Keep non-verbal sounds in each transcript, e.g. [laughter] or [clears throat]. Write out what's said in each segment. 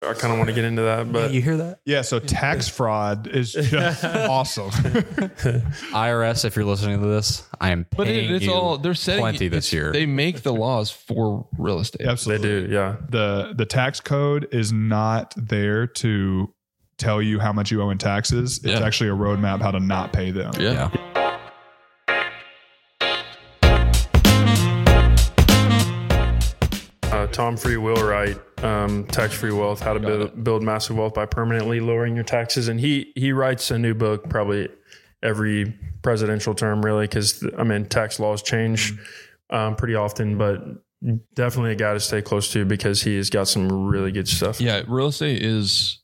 I kind of want to get into that, but you hear that? Yeah, so tax fraud is [laughs] just awesome. [laughs] IRS, if you're listening to this, I am But paying it, it's you all they're setting plenty this it's- year. They make the laws for real estate. Absolutely, they Absolutely. do. Yeah. The the tax code is not there to tell you how much you owe in taxes. It's Yeah. actually a roadmap how to not pay them. Yeah. yeah. Tom Free Wheelwright, um, Tax Free Wealth: How to build, build Massive Wealth by Permanently Lowering Your Taxes, and he he writes a new book probably every presidential term, really, because I mean tax laws change um, pretty often, but definitely a guy to stay close to because he has got some really good stuff. Yeah, real estate is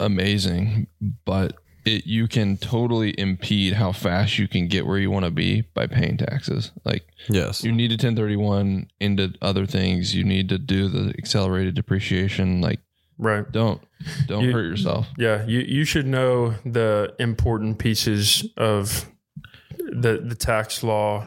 amazing, but it you can totally impede how fast you can get where you want to be by paying taxes. Like Yes. you need a 1031 into other things. You need to do the accelerated depreciation. Like Right. don't don't You- hurt yourself. Yeah, you you should know the important pieces of the the tax law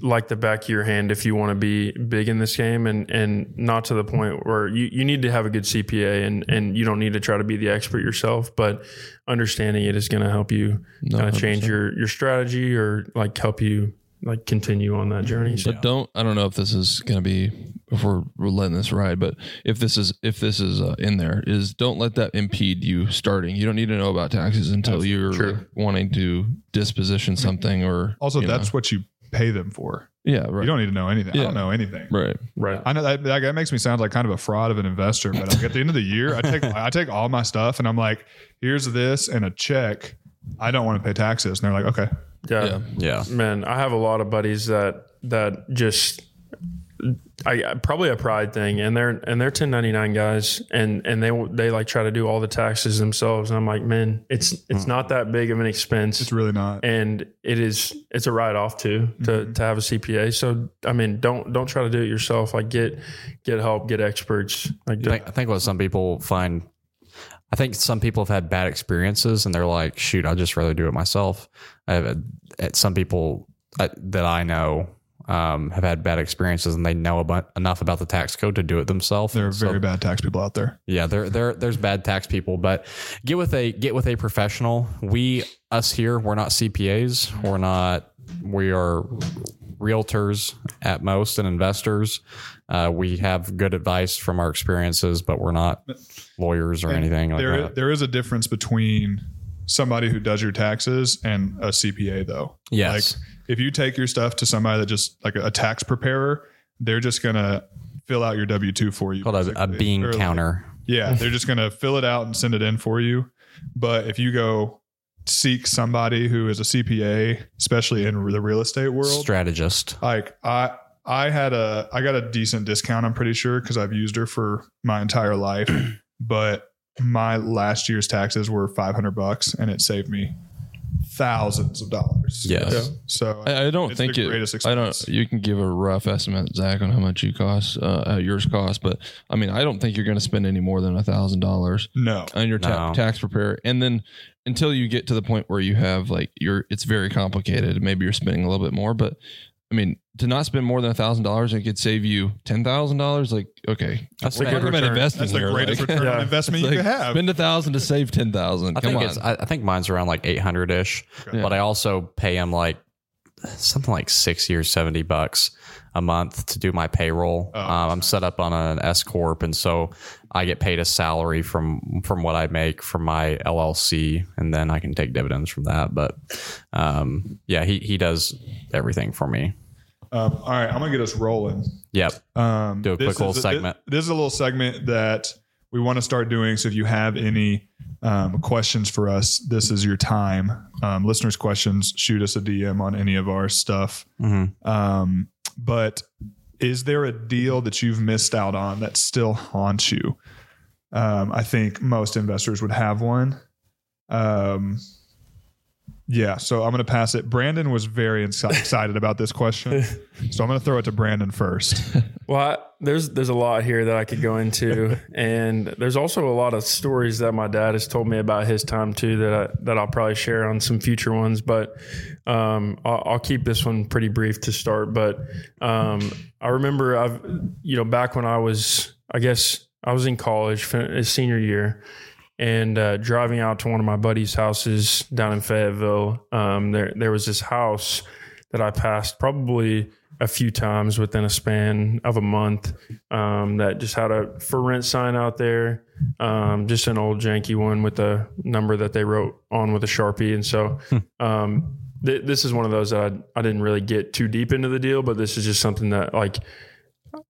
like the back of your hand if you want to be big in this game. And and not to the point where you, you need to have a good CPA and and you don't need to try to be the expert yourself but understanding it is going to help you No, kind of change your your strategy or like help you like continue on that journey so But don't I don't know if this is going to be if we're, we're letting this ride, but if this is if this is uh, in there is don't let that impede you starting. You don't need to know about taxes until you're true. wanting to disposition something or Also, that's know. what you pay them for. yeah right You don't need to know anything. I Yeah. don't know anything. right right I know that, that that makes me sound like kind of a fraud of an investor, but like at the end of the year, I take I take all my stuff and I'm like, here's this and a check. I don't want to pay taxes, and they're like, okay, yeah. yeah Yeah. Man, I have a lot of buddies that that just I I- probably a pride thing, and they're and they're 1099 guys, and and they they like try to do all the taxes themselves, and I'm like, man, it's it's not that big of an expense, it's really not. and it is it's a write off too to mm-hmm. to have a CPA. So I mean, don't don't try to do it yourself. Like get get help, get experts. Like I think, I think what some people find, I think some people have had bad experiences and they're like, shoot, I'd just rather do it myself. I have uh, some people uh, that I know um, have had bad experiences and they know about, enough about the tax code to do it themselves. There are So, very bad tax people out there. yeah, there, there, there's bad tax people, but get with a get with a professional. We us here, we're not CPAs. We're not. We are realtors at most and investors. Uh, we have good advice from our experiences, but we're not lawyers or anything like there, that. there is a difference between somebody who does your taxes and a CPA, though. Yes. Like if you take your stuff to somebody that just like a, tax preparer, they're just gonna fill out your W two for you. Called a, a bean like- counter. Yeah, they're just gonna fill it out and send it in for you. But if you go seek somebody who is a CPA, especially in the real estate world, Strategist. like I I had a I got a decent discount. I'm pretty sure because I've used her for my entire life. [clears throat] but my last year's taxes were 500 bucks, and it saved me thousands of dollars. Yes. So I, I don't it's think the it. greatest I don't. You can give a rough estimate, Zach, on how much you cost, uh, uh, yours cost. But I mean, I don't think you're going to spend any more than a thousand dollars no. on your ta- No. tax preparer, and then until you get to the point where you have like you're, it's very complicated. Maybe you're spending a little bit more, but I mean, to not spend more than a thousand dollars and it could save you ten thousand dollars. Like, okay, That's we're the talking good about return. investing That's the greatest like, return on [laughs] Yeah. investment you like, can have. Spend a thousand to save ten thousand. I Come think on. it's. I, I think mine's around like 800 ish, Yeah. but I also pay him like something like 60 or 70 bucks a month to do my payroll. Oh, um, I'm set up on an S corp, and so I get paid a salary from from what I make from my LLC, and then I can take dividends from that. But um, yeah, he he does everything for me. Um, all right, I'm gonna get us rolling. Yep. Um, Do a quick little is segment. This, this is a little segment that we want to start doing. So if you have any um, questions for us, this is your time. Um, listeners' questions, shoot us a DM on any of our stuff. Mm-hmm. Um, but is there a deal that you've missed out on that still haunts you? Um, I think most investors would have one. Um, yeah, so I'm going to pass it. Brandon was very [laughs] excited about this question, so I'm going to throw it to Brandon first. [laughs] Well, I, there's there's a lot here that I could go into, [laughs] and there's also a lot of stories that my dad has told me about his time too that I, that I'll probably share on some future ones. But um, I'll, I'll keep this one pretty brief to start. But um, I remember I've you know back when I was I guess I was in college, senior year, and uh, driving out to one of my buddies' houses down in Fayetteville. Um, there there was this house that I passed probably a few times within a span of a month um, that just had a for rent sign out there, um, just an old janky one with a number that they wrote on with a sharpie. And so um, th- this is one of those that I, I didn't really get too deep into the deal, but this is just something that like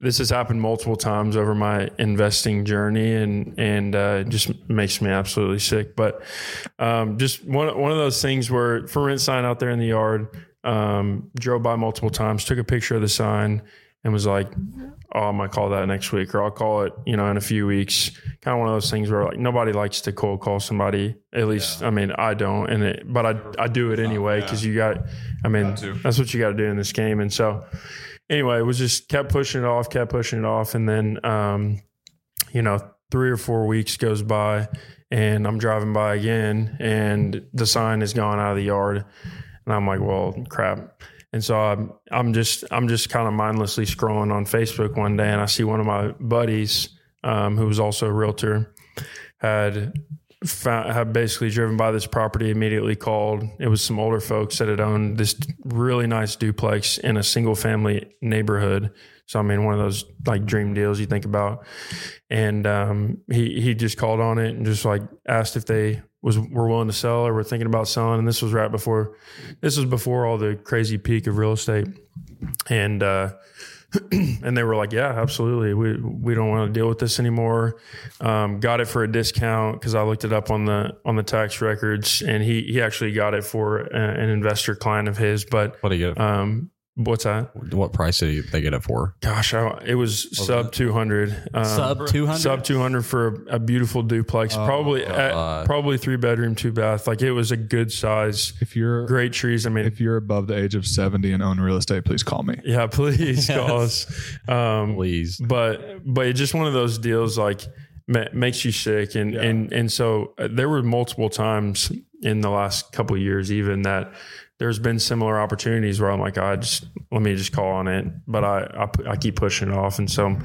this has happened multiple times over my investing journey and and uh, it just makes me absolutely sick. But um, just one one of those things where for rent sign out there in the yard, um, drove by multiple times, took a picture of the sign, and was like, "Oh, I might call that next week, or I'll call it, you know, in a few weeks." Kind of one of those things where like nobody likes to cold call somebody. At least, I mean, I don't, and it, but I I do it anyway because you got, I mean, that's what you got to do in this game, and so anyway, it was just kept pushing it off, kept pushing it off, and then um, you know, three or four weeks goes by, and I'm driving by again, and the sign is gone out of the yard, and I'm like, well, crap. And so I'm, I'm just I'm just kind of mindlessly scrolling on Facebook one day, and I see one of my buddies, um, who was also a realtor, had found, had basically driven by this property. Immediately called. It was some older folks that had owned this really nice duplex in a single family neighborhood. So I mean, one of those like dream deals you think about. And um, he he just called on it and just like asked if they was were willing to sell or were thinking about selling. And this was right before this was before all the crazy peak of real estate. And uh, [clears throat] and they were like, "Yeah, absolutely. We we don't want to deal with this anymore." Um, got it for a discount because I looked it up on the on the tax records, and he he actually got it for a, an investor client of his. But What do you get? um, what's that? what price did they get it for? Gosh, I, it was sub two hundred. Um, Sub two hundred. Sub two hundred for a, a beautiful duplex, probably at- probably three bedroom, two bath. Like it was a good size, If you're great trees. I mean, if you're above the age of 70 and own real estate, please call me. yeah, please [laughs] call us. Um, Please. but but it's just one of those deals like ma- makes you sick and and and so uh, there were multiple times in the last couple of years even that there's been similar opportunities where I'm like I just let me just call on it but I I, I keep pushing it off and so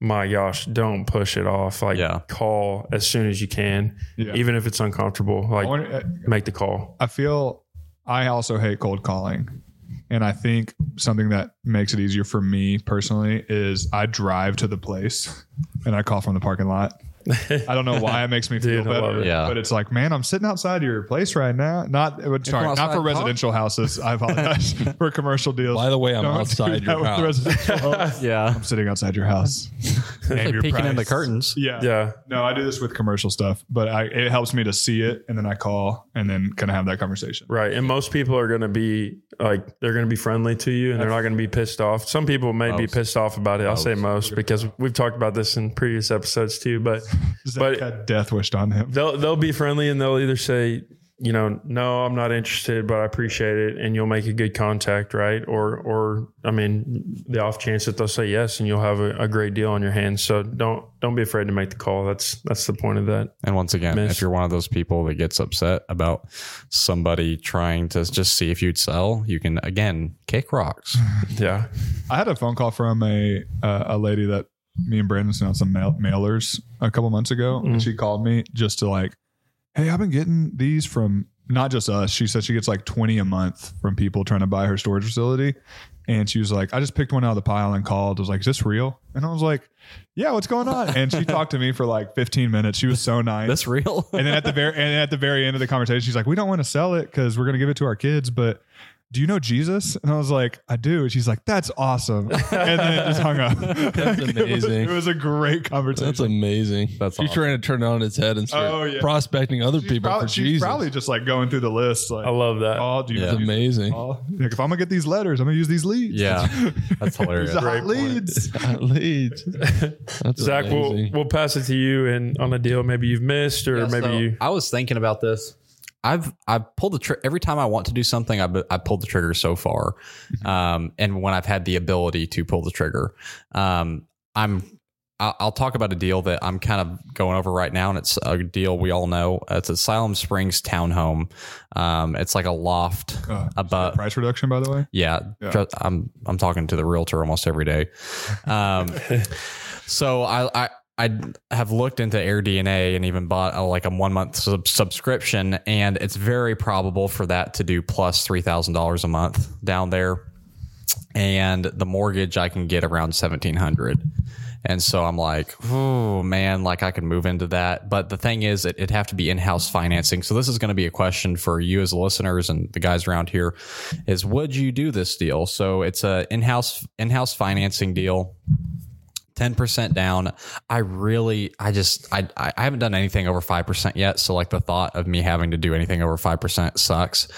my gosh don't push it off like Yeah. call as soon as you can Yeah. even if it's uncomfortable like I wanna- uh, make the call I feel I also hate cold calling. And I think something that makes it easier for me personally is I drive to the place and I call from the parking lot. I don't know why it makes me [laughs] feel Dude, I love better, it. Yeah. but it's like, man, I'm sitting outside your place right now. Not, uh, sorry, not outside for and talk. residential houses. I apologize [laughs] for commercial deals. By the way, I'm Don't do outside that your with house. residential homes. [laughs] Yeah. I'm sitting outside your house. Name Like your peeking in the price. curtains. Yeah. yeah No, I do this with commercial stuff, but I, it helps me to see it and then I call and then kind of have that conversation. Right. And most people are going to be like, they're going to be friendly to you and they're not going to be pissed off. Some people may be Most. pissed off about it. I'll say most because we've talked about this in previous episodes too. But Zach But- had death wished on him. they'll, they'll be friendly and they'll either say, you know, no, I'm not interested, but I appreciate it. And you'll make a good contact. Right. Or, or, I mean, the off chance that they'll say yes and you'll have a, a great deal on your hands. So don't, don't be afraid to make the call. That's, that's the point of that. And once again, Miss. if you're one of those people that gets upset about somebody trying to just see if you'd sell, you can again kick rocks. [laughs] Yeah. I had a phone call from a uh, a lady that me and Brandon sent out some mail- mailers a couple months ago, and mm-hmm. she called me just to like, hey, I've been getting these from not just us. She said she gets like twenty a month from people trying to buy her storage facility, and she was like, I just picked one out of the pile and called. I was like, is this real? And I was like, yeah, what's going on? And she talked to me for like fifteen minutes. She was so nice. That's real. and then at the very and at the very end of the conversation, she's like, "We don't want to sell it because we're going to give it to our kids, but." Do you know Jesus? And I was like, I do. And she's like, that's awesome. And then it just hung up. [laughs] That's [laughs] It was- amazing. It was, a great conversation. That's amazing. That's She's awesome. trying to turn it on its head and start Oh, yeah. prospecting other she's people probably, for she's Jesus. probably just like going through the list. Like, I love that. oh, do you Yeah. It's use- amazing. oh, like, if I'm gonna get these letters, I'm gonna use these leads. Yeah. [laughs] That's hilarious. are Great hot leads. leads. That's Zach, we'll, we'll pass it to you and on a deal maybe you've missed or Yeah, maybe so you. I was thinking about this. I've I've pulled the trigger every time I want to do something. I've I pulled the trigger so far, um, and when I've had the ability to pull the trigger, um, I'm. I'll talk about a deal that I'm kind of going over right now, and it's a deal we all know. It's a Siloam Springs townhome. Um, it's like a loft Uh, above. price reduction, by the way. Yeah, Yeah. I'm I'm talking to the realtor almost every day. [laughs] Um, so I, I I have looked into AirDNA and even bought a, like a one month sub- subscription, and it's very probable for that to do plus three thousand dollars a month down there. And the mortgage I can get around seventeen hundred. And so I'm like, oh man, like I could move into that. But the thing is, it, it'd have to be in-house financing. So this is going to be a question for you as listeners and the guys around here: is would you do this deal? So it's a in-house in-house financing deal. 10% down. I really, I just, I, I haven't done anything over 5% yet. So like the thought of me having to do anything over 5% sucks.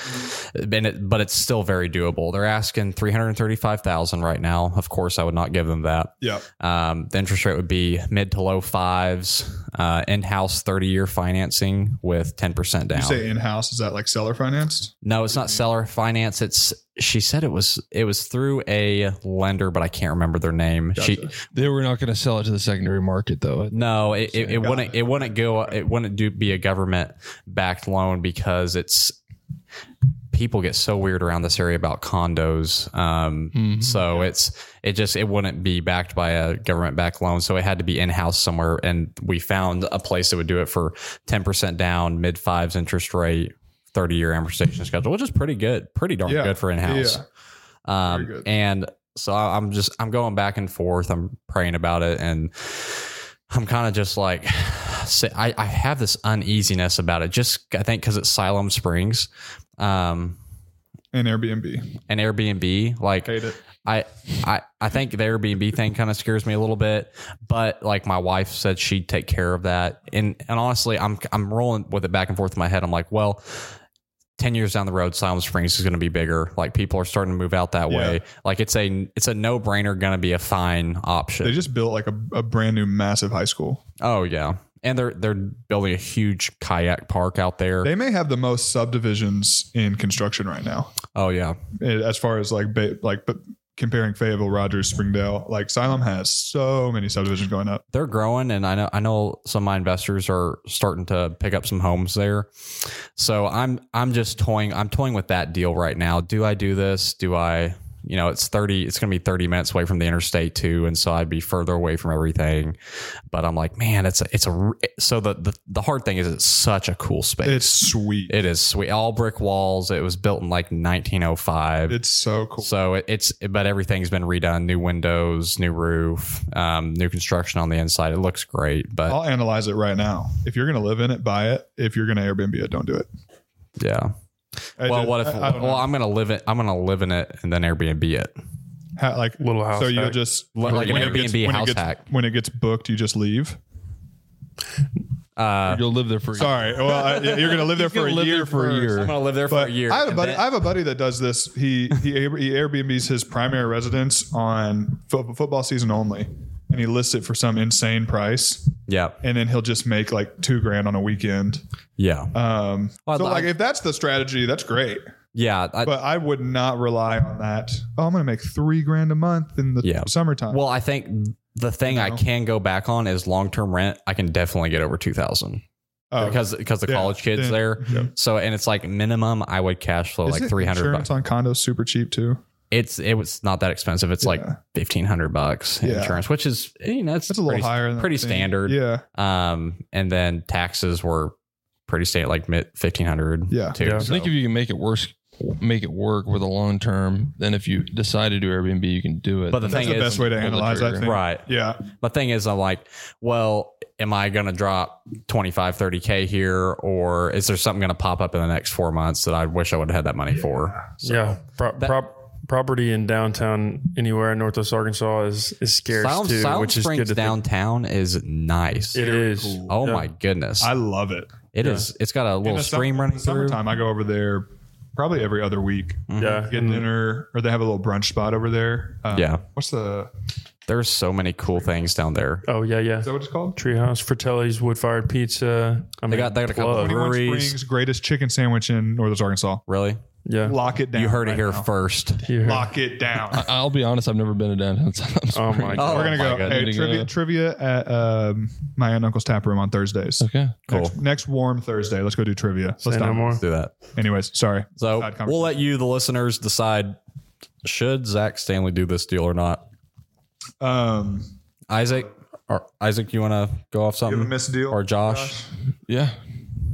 And it, but it's still very doable. They're asking 335,000 right now. Of course, I would not give them that. Yeah. Um, the interest rate would be mid to low fives, uh, in-house 30 year financing with 10% down. You say in house, is that like seller financed? No, it's not seller finance. It's she said it was it was through a lender, but I can't remember their name. She They were not going to sell it to the secondary market though. no, it, it, it wouldn't it wouldn't go it wouldn't do be a government backed loan because it's people get so weird around this area about condos. Um, so it's it just it wouldn't be backed by a government backed loan. So it had to be in house somewhere, and we found a place that would do it for ten percent down, mid fives interest rate, thirty year amortization schedule, which is pretty good, pretty darn Yeah. good for in house. Yeah. Um, and so I'm just I'm going back and forth. I'm praying about it, and I'm kind of just like [sighs] I, I have this uneasiness about it. Just I think because it's Siloam Springs, um, And Airbnb. and Airbnb. Like Hate it. I I I think the Airbnb thing kind of scares me a little bit, but like my wife said she'd take care of that. And and honestly, I'm I'm rolling with it back and forth in my head. I'm like, well, 10 years down the road, Siloam Springs is going to be bigger. Like people are starting to move out that Yeah. way. Like it's a it's a no-brainer going to be a fine option. They just built like a, a brand new massive high school. oh yeah. And they're they're building a huge kayak park out there. They may have the most subdivisions in construction right now, oh yeah. as far as like ba- like but comparing Fayetteville, Rogers, Springdale. Like Siloam has so many subdivisions going up. they're growing and I know I know some of my investors are starting to pick up some homes there. So I'm I'm just toying I'm toying with that deal right now. Do I do this? Do I you know, it's 30 it's going to be 30 minutes away from the interstate too and so I'd be further away from everything. But I'm like, man, it's a it's a, so the the, the hard thing is it's such a cool space. It's sweet. it is sweet. All brick walls. It was built in like 1905. it's so cool. So it, it's but everything's been redone, new windows, new roof, um, new construction on the inside. It looks great, but I'll analyze it right now. If you're going to live in it, buy it. If you're going to Airbnb it, don't do it. yeah. I Well, just- what if? I, I well, know. I'm gonna live it. I'm gonna live in it and then Airbnb it. Ha- like Little house So you'll just Like an when it gets- Airbnb when it house gets- hack. When it gets booked, you just leave. Uh, You'll live there for a year. Sorry. Well, I, yeah, you're going to live [laughs] there for a gonna live year there for a year. I'm gonna live there for a year. I have a buddy. then- I have a buddy that does this. He he, he Airbnb's his primary residence on fo- football season only, and he lists it for some insane price, yeah, and then he'll just make like two grand on a weekend. yeah, Um, Well, so I'd like like- if that's the strategy, that's great. yeah. I, But I would not rely on that. Oh, I'm going to make three grand a month in the Yeah. summertime. well, I think the thing I know. can go back on is long term rent. I can definitely get over two thousand Oh, because because the yeah, college kids then- there. yeah. So and it's like minimum I would cash flow like Isn't three hundred insurance bucks. on condos super cheap too. It's it was not that expensive. It's like fifteen hundred bucks in Yeah. insurance, which is you know it's That's a little pretty, higher than pretty standard. Yeah, Um, and then taxes were pretty standard, like mid fifteen hundred. Yeah. too. Yeah. I So- think if you can make it worse, make it work with a long term, then if you decide to do Airbnb, you can do it. But the that's thing the is, best way to analyze. I trigger. think. right. Yeah, The thing is, I'm like, well, am I going to drop 25, 30 k here, or is there something going to pop up in the next four months that I wish I would have had that money for? So, yeah, pro- prop, property in downtown anywhere in Northwest Arkansas is is scarce Siloam, too, Siloam which is Springs good to think. downtown is nice. It is. oh Yeah. my goodness, I love it. it is. It's got a little stream summer- running in the through. Summertime, I go over there probably every other week. Yeah, Get and- dinner, or they have a little brunch spot over there. Uh, Yeah. What's the? There's so many cool things down there. Oh yeah, yeah. Is that what it's called? Treehouse, Fratelli's, wood fired pizza. I mean, got- they got a couple plug. of- 21 Breweries. Springs greatest chicken sandwich in Northwest Arkansas. Really, Yeah. Lock it down. you heard it right here now. first. Here. Lock it down. I'll be honest, I've never been to downtown. Siloam Oh my Springs. God. We're gonna go goodness. hey, Need to trivia, go. trivia at um, my aunt and uncle's tap room on Thursdays. Okay. Cool. Next, next warm Thursday. Let's go do trivia. Let's Say no stop. more. Let's do that. Anyways, sorry. So Side we'll let you, the listeners, decide should Zach Stanley do this deal or not. Um, Isaac, Or, Isaac, you want to go off You have a something? missed deal Or Josh? Yeah.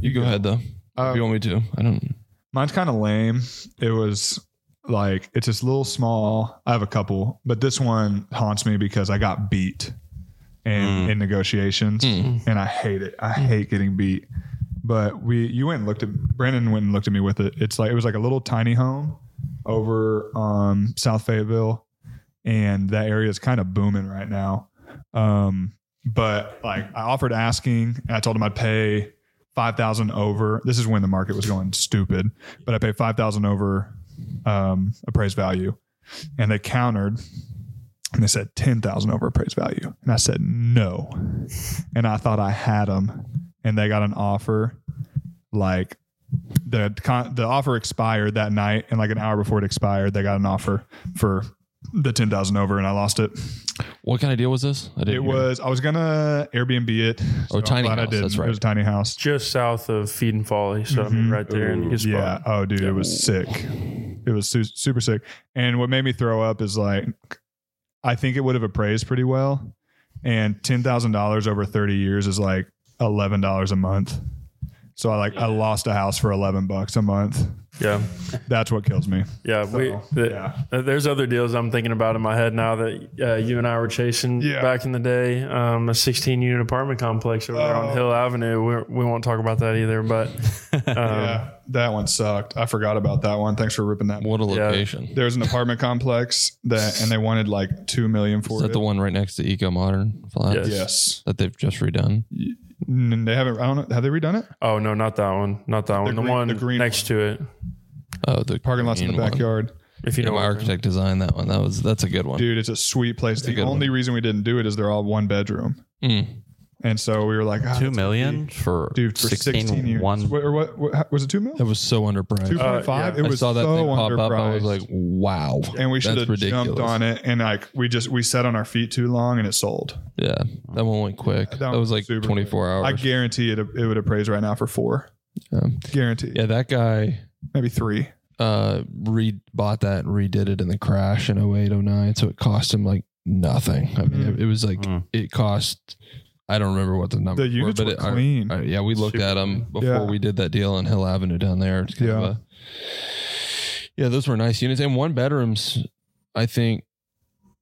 You go ahead though. Uh, if you want me to. I don't Mine's kind of lame. It was like it's just a little small. I have a couple, but this one haunts me because I got beat in in negotiations, and I hate it. I hate getting beat. But we, you went and looked at Brandon went and looked at me with it. It's like it was like a little tiny home over um, South Fayetteville, and that area is kind of booming right now. Um, but like I offered asking, and I told him I'd pay five thousand over. This is when the market was going stupid, but I paid five thousand over um, appraised value, and they countered, and they said ten thousand over appraised value, and I said no, and I thought I had them, and they got an offer, like the con- the offer expired that night, and like an hour before it expired, they got an offer for the ten thousand over, and I lost it. What kind of deal was this? I didn't It hear. was I was gonna Airbnb it. Oh, tiny glad I house, didn't. that's right. It was a tiny house. Just south of Feed and Folly. So, I mean, mm-hmm. right there in a good spot. Yeah. Oh, dude, it was sick. It was su- super sick. And what made me throw up is like, I think it would have appraised pretty well. And ten thousand dollars over thirty years is like eleven dollars a month. So I like I lost a house for eleven bucks a month. Yeah. [laughs] That's what kills me. Yeah, we. The- yeah. uh, There's other deals I'm thinking about in my head now that uh, you and I were chasing Yeah. back in the day. Um, a 16 unit apartment complex over there on Oh. Hill Avenue. We're, we won't talk about that either. But [laughs] um, yeah, that one sucked. I forgot about that one. Thanks for ripping that. what a Yeah. location. There's an apartment complex that, and they wanted like two million for Is that it. the one right next to Eco Modern Flats? Yes. Yes. That they've just redone. N- They haven't. I don't know. Have they redone it? oh no, not that one. Not that one. The green- one the green next to it. Oh, the Parking lots in the green one. backyard. If you You know know, my what I mean. architect designed that one. That was that's a good one. Dude, it's a sweet place. a The good only reason we didn't do it is they're all one bedroom. Mm. And so we were like, ah, Two that's for Dude, for 16, 16, years. one. What, or what, what, was it two million? That was so underpriced. 2.5? yeah. It I was saw that so thing pop up. I was underpriced. like, wow. and we should That's have jumped on it. And like, we just, we sat on our feet too long and it sold. Yeah, that one went quick. That, one was like super 24 hours. I guarantee it, it would appraise right now for four. Yeah. Guarantee. yeah, that guy Maybe three. uh re bought that and redid it in the crash in 08, 09. So it cost him like nothing. I mean, Mm. it, it was like Mm. it cost. I don't remember what the number. The units were, were but it, I- clean. I- yeah, we looked Super at them before Yeah. we did that deal on Hill Avenue down there. It's kind of Yeah. a- yeah, those were nice units and one bedrooms. I think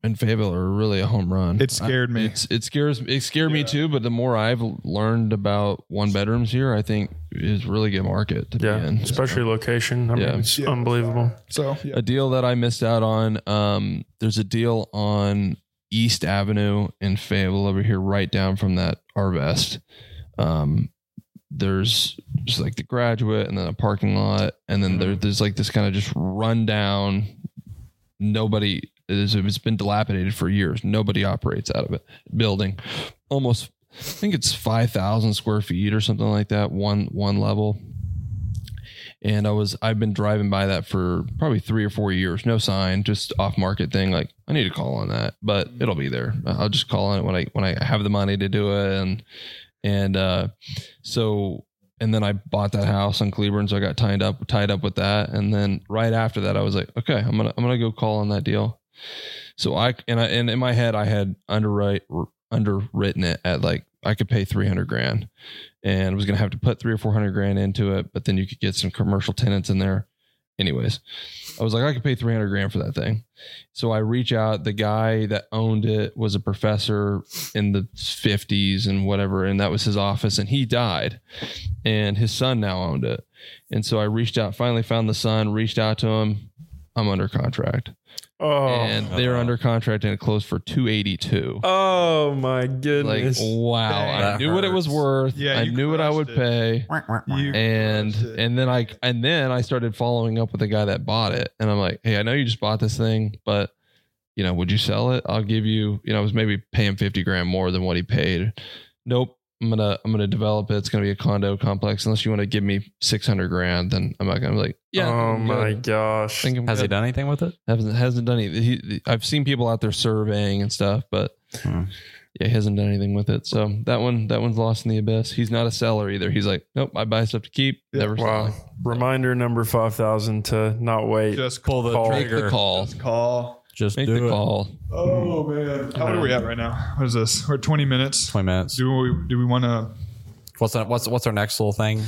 in Fayetteville are really a home run. It scared I- me. It's it scares it scared me too. But the more I've learned about one bedrooms here, I think is really good market to Yeah, be in. especially location. I mean, Yeah. it's Yeah. unbelievable. So, yeah. a deal that I missed out on. Um, there's a deal on East Avenue in Fayetteville over here, right down from that Arvest. Um, there's just like the graduate and then a parking lot, and then there, there's like this kind of just rundown. Nobody it's been dilapidated for years. Nobody operates out of it. Building almost, I think it's five thousand square feet or something like that. One one level and I was I've been driving by that for probably three or four years. No sign, just off market thing. Like I need to call on that, but it'll be there. I'll just call on it when I when I have the money to do it, and and uh, so and then I bought that house on Cleburne, so I got tied up tied up with that, and then right after that, I was like, okay, I'm gonna I'm gonna go call on that deal. So I and I and in my head I had underwrite underwritten it at like I could pay three hundred grand and was going to have to put three or four hundred grand into it, but then you could get some commercial tenants in there. Anyways, I was like, I could pay three hundred grand for that thing. So I reach out. The guy that owned it was a professor in the fifties and whatever, and that was his office. And he died, and his son now owned it. And so I reached out. Finally, found the son. Reached out to him. I'm under contract, Oh, and they're under contract, and it closed for two eighty two. oh my Like goodness. wow! I That knew what it was worth. Yeah, I knew what I would it. pay You and and then I and then I started following up with the guy that bought it, and I'm like, hey, I know you just bought this thing, but you know, would you sell it? I'll give you, you know, I was maybe paying fifty grand more than what he paid. Nope, I'm gonna I'm gonna develop it. It's gonna be a condo complex. Unless you want to give me six hundred grand, then I'm not gonna I'm like, yeah. oh my gosh. Think I'm Has he done anything with it? Hasn't hasn't done anything. He, I've seen people out there surveying and stuff, but Hmm. yeah, he hasn't done anything with it. So that one that one's lost in the abyss. He's not a seller either. He's like, nope, I buy stuff to keep, Yeah. never Wow. selling. Reminder number 5,000 to not wait. just Pull the Call. Make the call. Just call. Just Make do the it. call. Oh man, how are we at right now? What is this? We're at 20 minutes. Twenty minutes. Do we do we want to? What's that, what's what's our next little thing?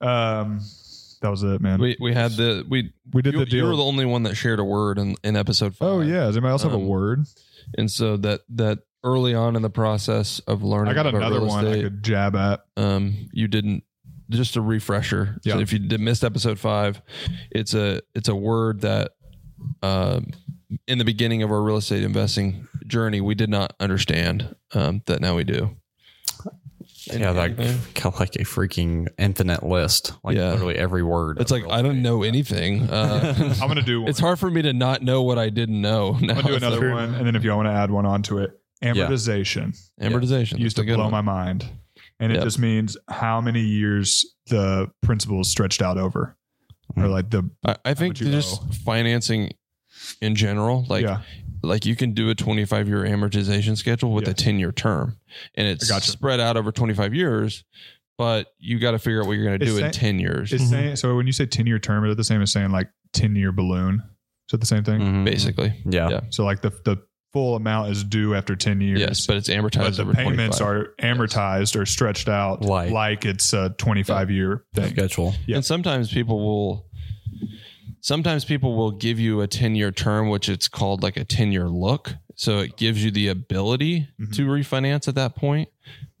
Um, that was it, man. We we had the we We did you, the deal. You were the only one that shared a word in, in episode five. oh yeah, does anybody else have a Um, word? and so that that early on in the process of learning, I got about another real one I estate, could jab at. um, you didn't just a refresher. Yeah. So if you did missed episode five, it's a it's a word that uh, in the beginning of our real estate investing journey we did not understand um, that now we do. Yeah, like kind of like a freaking infinite list. Like Yeah. literally every word. It's like I don't know anything. [laughs] Uh, I'm gonna do. One. it's hard for me to not know what I didn't know. Now I'm gonna do another like- one, and then if you want to add one onto it, amortization amortization. used That's to blow one. my mind, and it Yep. just means how many years the principal is stretched out over, or Mhm. like the I, I think just owe. financing in general, like yeah, like you can do a 25 year amortization schedule with Yeah. a 10 year term and it's I gotcha. spread out over 25 years but you got to figure out what you're going to It's do in 10 years it's saying. So when you say 10 year term, is it the same as saying like 10 year balloon? Is it the same thing? Mhm. basically Yeah. Yeah. So like the the full amount is due after 10 years. yes but it's amortized but the over payments 25. are amortized or stretched out Like- like, it's a 25 year thing. Schedule. Yeah. and sometimes people will sometimes people will give you a 10 year term which it's called like a 10 year look so it gives you the ability Mhm. to refinance at that point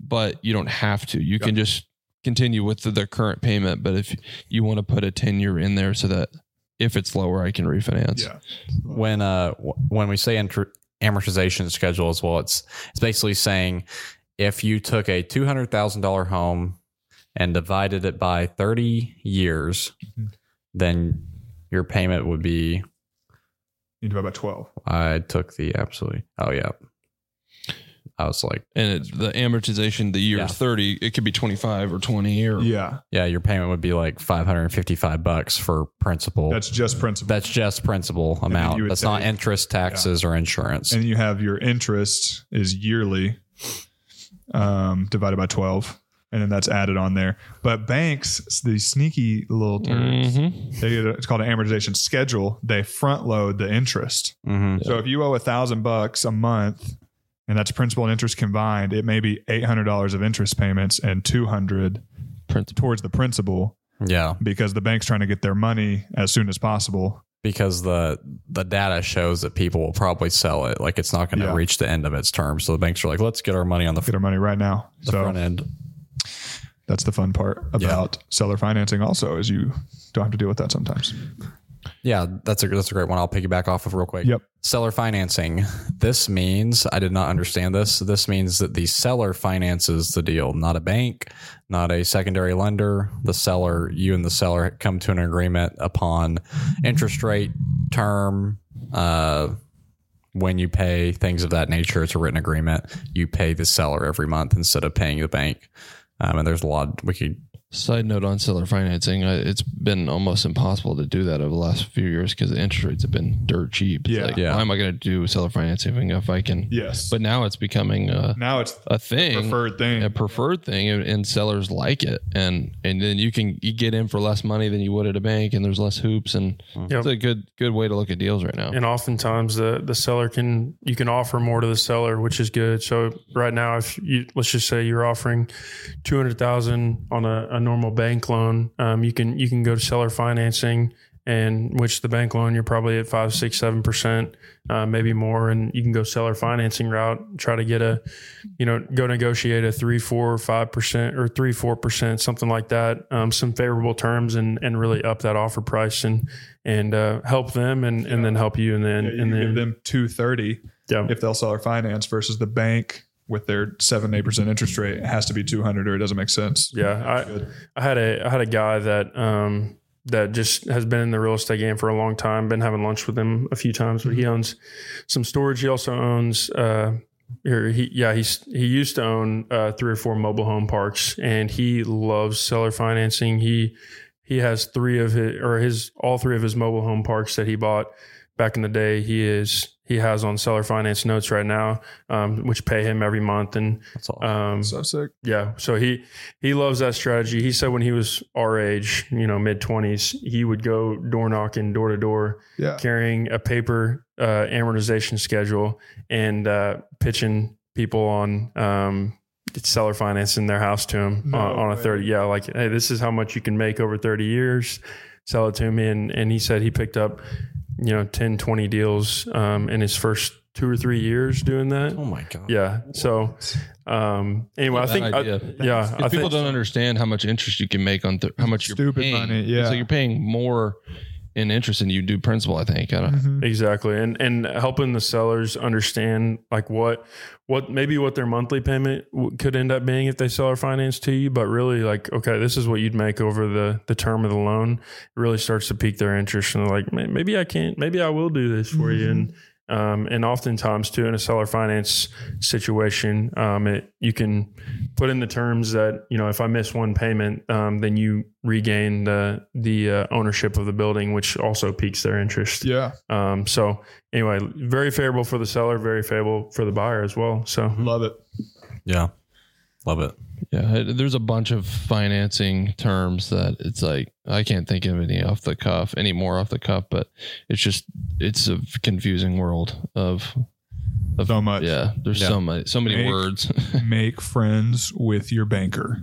but you don't have to you can just continue with the, the current payment but if you want to put a 10 year in there so that if it's lower i can refinance Yeah. when uh w- when we say intr- amortization schedule as well, it's it's basically saying if you took a two hundred thousand dollar home and divided it by thirty years, Mhm. then your payment would be. You divide by 12. I took the absolutely. Oh yeah, I was like, and it, the amortization the year Yeah. 30 it could be 25 or 20 or Yeah. yeah, your payment would be like five hundred and fifty five bucks for principal. That's just principal. That's just principal amount. you would That's not interest, taxes, or insurance. and you have your interest is yearly um, divided by 12 and then that's added on there but banks these sneaky little turds Mhm. they, it's called an amortization schedule they front load the interest Mhm. so if you owe a thousand bucks a month and that's principal and interest combined it may be $800 of interest payments and 200 principal towards the principal Yeah, because the bank's trying to get their money as soon as possible because the the data shows that people will probably sell it. Like it's not going to Yeah. reach the end of its term. So the banks are like, let's get our money on the, get our money right now the so front end. That's the fun part about seller financing also is you don't have to deal with that sometimes Yeah, that's a that's a great one. I'll piggyback off of real quick. Yep. Seller financing. This means I did not understand this. This means that the seller finances the deal, not a bank, not a secondary lender. The seller, you and the seller come to an agreement upon interest rate, term, uh, when you pay things of that nature. It's a written agreement. You pay the seller every month instead of paying the bank. Um, and there's a lot we could Side note on seller financing, uh, it's been almost impossible to do that over the last few years because the interest rates have been dirt cheap. It's Yeah. like, Yeah. why am I going to do seller financing if I can? yes But now it's becoming a, now it's a thing, preferred thing a preferred thing, and, and sellers like it, and and then you can you get in for less money than you would at a bank, and there's less hoops, and Yep. it's a good good way to look at deals right now. and oftentimes the the seller can you can offer more to the seller which is good so right now if you let's just say you're offering 200000 on a, a normal bank loan. Um, you can you can go to seller financing and which the bank loan you're probably at five six seven percent uh, maybe more. And you can go seller financing route try to get a you know go negotiate a three four five percent or three four percent something like that. Um, some favorable terms and and really up that offer price and and uh, help them and, and then help you and then Yeah, and then give them 230 yeah. if they'll sell or finance versus the bank with their 7 8% interest rate it has to be 200 or it doesn't make sense yeah I, I had a I had a guy that um that just has been in the real estate game for a long time. Been having lunch with him a few times, but he owns some storage. He also owns uh here he yeah he's he used to own uh, three or four mobile home parks, and he loves seller financing. He he has three of his or his all three of his mobile home parks that he bought back in the day, he is he has on seller finance notes right now, um, which pay him every month. And That's all. um, So sick. yeah, so he he loves that strategy. He said when he was our age, you know, mid twenties, he would go door knocking, door to door, Yeah. carrying a paper uh, amortization schedule and uh, pitching people on um, seller financing their house to him No on, on a way. thirty. Yeah, like hey, this is how much you can make over thirty years. Sell it to me, and and he said he picked up, you know, 10, 20 deals um, in his first two or three years doing that. oh my god. Yeah. So, um, anyway, I think, I, yeah, I people think, don't understand how much interest you can make on th- how much you're Stupid paying. money, yeah. So you're paying more in interest than you do principal. I think. I don't. Mhm. exactly. And, and helping the sellers understand like what, what maybe what their monthly payment w- could end up being if they sell or finance to you, but really like, okay, this is what you'd make over the, the term of the loan. It really starts to pique their interest and they're like, maybe I can't, maybe I will do this for you. And, um, and oftentimes too in a seller finance situation, um, it, you can put in the terms that you know if I miss one payment, um, then you regain the the uh, ownership of the building, which also piques their interest. Yeah. Um, so anyway, very favorable for the seller, very favorable for the buyer as well. So Love it. Yeah. Love it. Yeah, there's a bunch of financing terms that it's like I can't think of any off the cuff, any more off the cuff, but it's just it's a confusing world of, of So much. Yeah, there's Yeah. so many so many Make- words. [laughs] Make friends with your banker.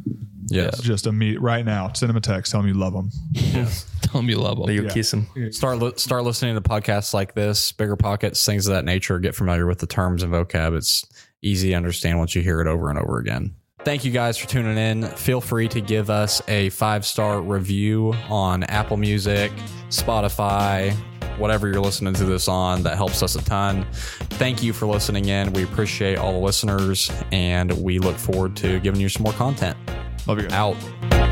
Yes. Just a meet right now. Send them a text. Tell them you love them. [laughs] Tell me you love them. you Yeah. kiss them. Start li- start listening to podcasts like this, BiggerPockets, things of that nature. Get familiar with the terms and vocab. It's easy to understand once you hear it over and over again. Thank you guys for tuning in. Feel free to give us a five star review on Apple Music, Spotify, whatever you're listening to this on. That helps us a ton. Thank you for listening in. We appreciate all the listeners, and we look forward to giving you some more content. Love you guys. Out.